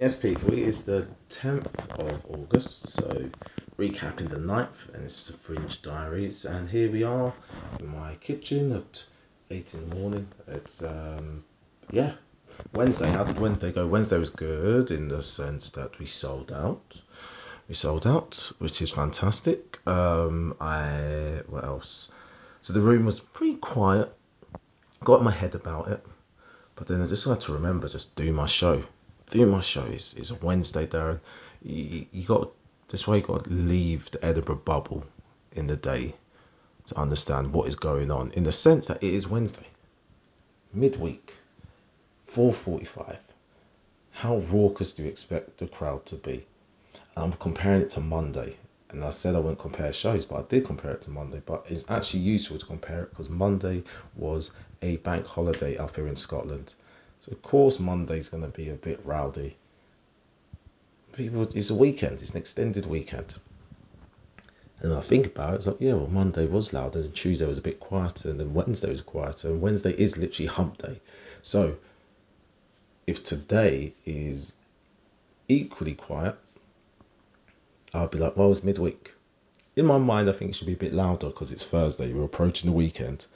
Yes, people, it is the 10th of August, so recapping the 9th, and it's the Fringe Diaries, and here we are in my kitchen at 8 in the morning. It's, um, yeah, Wednesday. How did Wednesday go? Wednesday was good in the sense that we sold out. We sold out, which is fantastic. Um, I, what else? So the room was pretty quiet, got my head about it, but then I just had to remember just do my show doing my show is, a Wednesday, Darran. You, you got this way. You got to leave the Edinburgh bubble in the day to understand what is going on. In the sense that it is Wednesday, midweek, 4:45. How raucous do you expect the crowd to be? I'm comparing it to Monday, and I said I wouldn't compare shows, but I did compare it to Monday. But it's actually useful to compare it because Monday was a bank holiday up here in Scotland. So of course Monday's going to be a bit rowdy. People, it's a weekend. It's an extended weekend. And I think about it, it's like, yeah, well, Monday was louder, and Tuesday was a bit quieter, and then Wednesday was quieter, and Wednesday is literally hump day. So, if today is equally quiet, I'll be like, well, it's midweek. In my mind, I think it should be a bit louder because it's Thursday. We're approaching the weekend.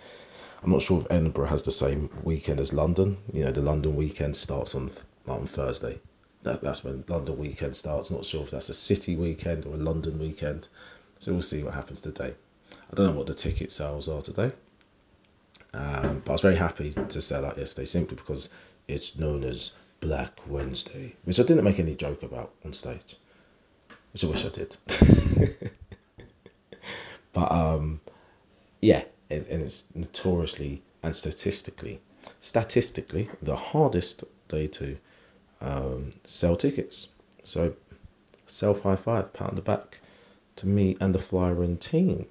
I'm not sure if Edinburgh has the same weekend as London. You know, the London weekend starts on on Thursday. That, that's when London weekend starts. Not sure if that's a city weekend or a London weekend. So we'll see what happens today. I don't know what the ticket sales are today. Um, but I was very happy to sell out yesterday simply because it's known as Black Wednesday, which I didn't make any joke about on stage, which I wish I did. but um, yeah, and, and it's notoriously and statistically, statistically, the hardest day to um, sell tickets. So, self high five, on the back to me and the Flyerin team.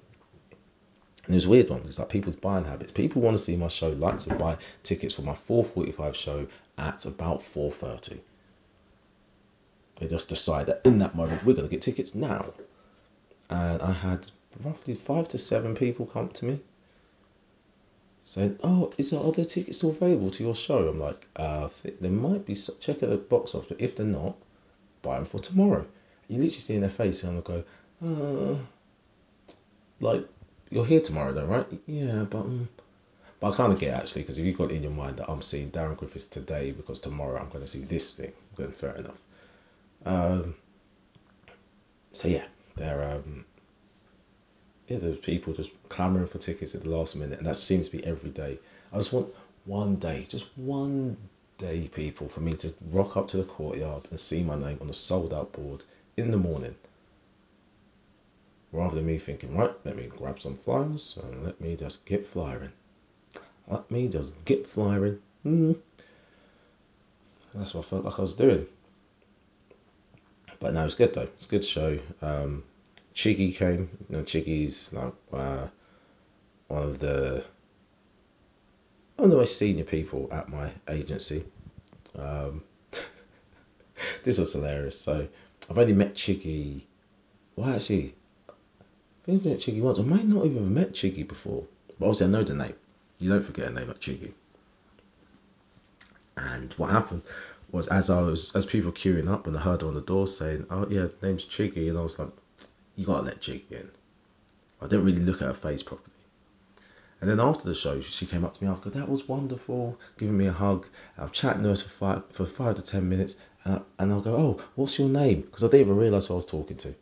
And it was weird one. It's like people's buying habits. People want to see my show, like to buy tickets for my 4:45 show at about 4:30. They just decide that in that moment we're to get tickets now. And I had roughly five to seven people come to me saying, "Oh, is there other tickets still available to your show?" I'm like, uh, "There might be. Check at the box office, but if they're not, buy them for tomorrow." You literally see in their face, and I go, uh, "Like, you're here tomorrow, though, right?" Yeah, but. Um, but I kind of get actually because if you've got in your mind that I'm seeing Darran Griffiths today because tomorrow I'm going to see this thing, then fair enough. Um, so yeah, they're um, yeah, there's people just clamoring for tickets at the last minute, and that seems to be every day. I just want one day, just one day, people, for me to rock up to the courtyard and see my name on the sold out board in the morning. Rather than me thinking, right, let me grab some flyers and let me just get flying. Let me just get flying. Mm. That's what I felt like I was doing. But no, it's good though. It's a good show. Um, Chiggy came. Know, Chiggy's like uh, one of the one of the most senior people at my agency. Um, this was hilarious. So I've only met Chiggy. Well, actually, I've met Chiggy once. I might not even have met Chiggy before, but obviously I know the name. You don't forget a name like Chiggy. And what happened was as I was as people queuing up and I heard on the door saying, "Oh yeah, name's Chiggy," and I was like, you gotta let Jig in. I didn't really look at her face properly. And then after the show, she came up to me after, that was wonderful, giving me a hug. I'm chatting to her for five, for five to ten minutes, and, I, and I'll go, oh, what's your name? Because I didn't even realise who I was talking to.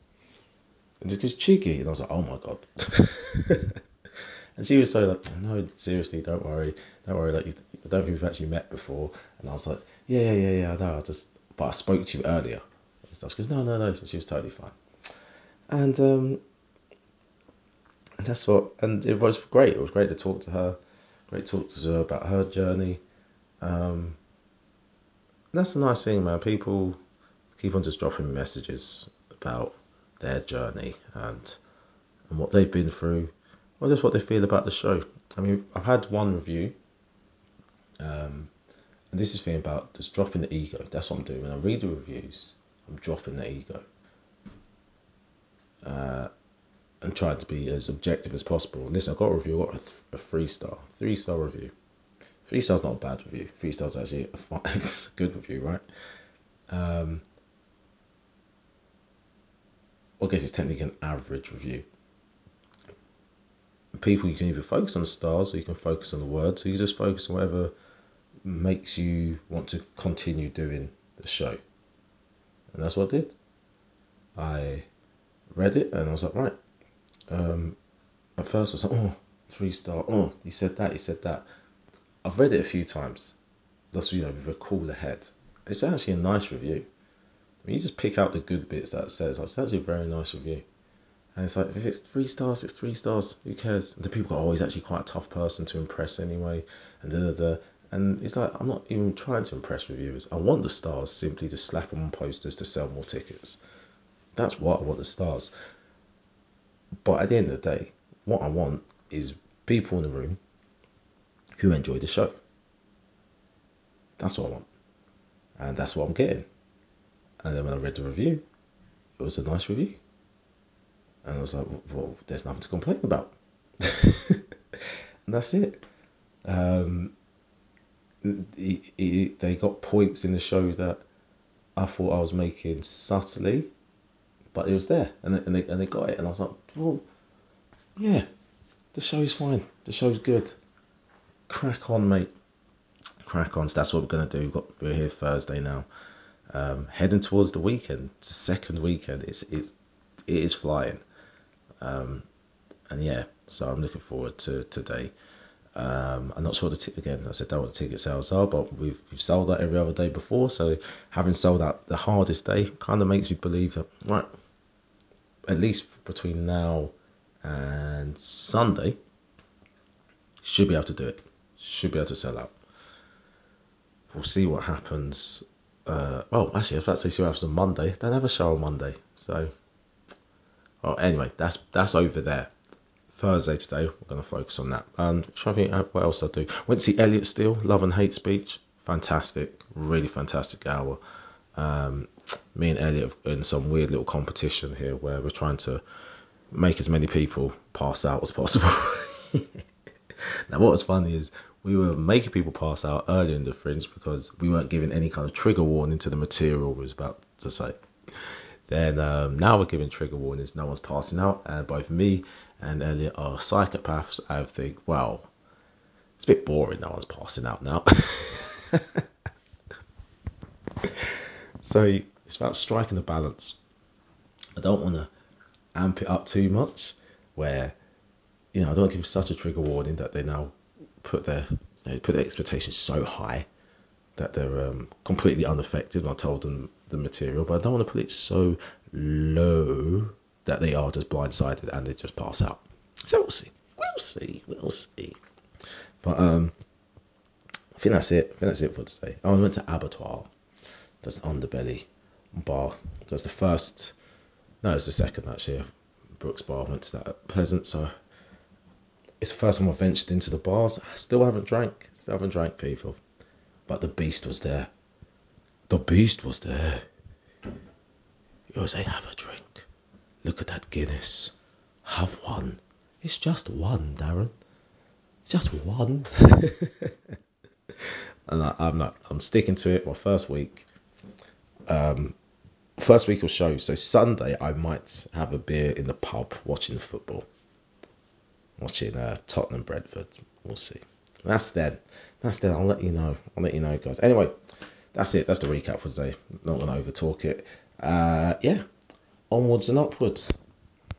And it goes, Chiggy. And I was like, oh my God. and she was so like, no, seriously, don't worry. Don't worry, like, you, I don't think we've actually met before. And I was like, yeah, yeah, yeah, yeah, I know, I just, but I spoke to you earlier. And stuff. She goes, no, no, no. She was totally fine and um, that's what and it was great. It was great to talk to her, great to talk to her about her journey. Um, that's the nice thing, man. People keep on just dropping me messages about their journey and and what they've been through, or just what they feel about the show. I mean, I've had one review, um, and this is the thing about just dropping the ego. That's what I'm doing. When I read the reviews, I'm dropping the ego uh, and tried to be as objective as possible. Listen, I got a review, I got a, th- a three star, three star review. Three stars not a bad review. Three stars actually a, fine, a good review, right? Um, I guess it's technically an average review. People, you can either focus on stars or you can focus on the words, or you just focus on whatever makes you want to continue doing the show. And that's what I did. I read it and I was like, right. Um, at first I was like, oh, three star. Oh, he said that, he said that. I've read it a few times. That's you know with a cooler head. It's actually a nice review. I mean, you just pick out the good bits that it says. Like, it's actually a very nice review. And it's like if it's three stars, it's three stars. Who cares? The people go, oh, he's actually quite a tough person to impress anyway. And da da da. And it's like I'm not even trying to impress reviewers. I want the stars simply to slap them on posters to sell more tickets. That's what I want the stars. But at the end of the day, what I want is people in the room who enjoy the show. That's what I want. And that's what I'm getting. And then when I read the review, it was a nice review. And I was like, well, there's nothing to complain about. and that's it. Um, they got points in the show that I thought I was making subtly, but it was there, and they, and they, and they got it, and I was like, well, yeah, the show's fine, the show's good. Crack on, mate. Crack on. So that's what we're gonna do. We've got, we're here Thursday now, um, heading towards the weekend. It's the second weekend. It's it's it is flying, um, and yeah, so I'm looking forward to today. Um, I'm not sure the t- again. I said don't what the ticket sales are, but we've we've sold out every other day before. So having sold out the hardest day kind of makes me believe that right, at least between now and Sunday, should be able to do it. Should be able to sell out. We'll see what happens. Uh, well, actually, I was about to say see what happens on Monday. They a show on Monday, so. Well, anyway, that's that's over there. Thursday today. We're going to focus on that. And trying to think what else I do. Went to see Elliot Steel, Love and Hate Speech. Fantastic, really fantastic hour. Um, me and Elliot in some weird little competition here where we're trying to make as many people pass out as possible. now, what was funny is we were making people pass out earlier in the fringe because we weren't giving any kind of trigger warning to the material we was about to say. Then um, now we're giving trigger warnings. No one's passing out. And both me and Elliot are psychopaths. I think, well, it's a bit boring. No one's passing out now. so it's about striking a balance. I don't want to amp it up too much, where you know I don't give such a trigger warning that they now put their you know, put their expectations so high that they're um, completely unaffected. I told them the material, but I don't want to put it so low that they are just blindsided and they just pass out. So we'll see. We'll see. We'll see. But um, I think that's it. I think that's it for today. Oh, I went to Abattoir. That's an underbelly bar. That's the first. No, it's the second actually. Brooks Bar. I went to that at Pleasance. So it's the first time I've ventured into the bars. I still haven't drank. Still haven't drank, people. But the beast was there. The beast was there. You say, have a drink. Look at that Guinness. Have one. It's just one, Darran. Just one. and I, am not. I'm sticking to it. My first week. Um, first week of show. So Sunday, I might have a beer in the pub watching the football. Watching uh, Tottenham Brentford. We'll see. That's then. That's then. I'll let you know. I'll let you know, guys. Anyway, that's it. That's the recap for today. Not gonna overtalk it. Uh, yeah. Onwards and upwards.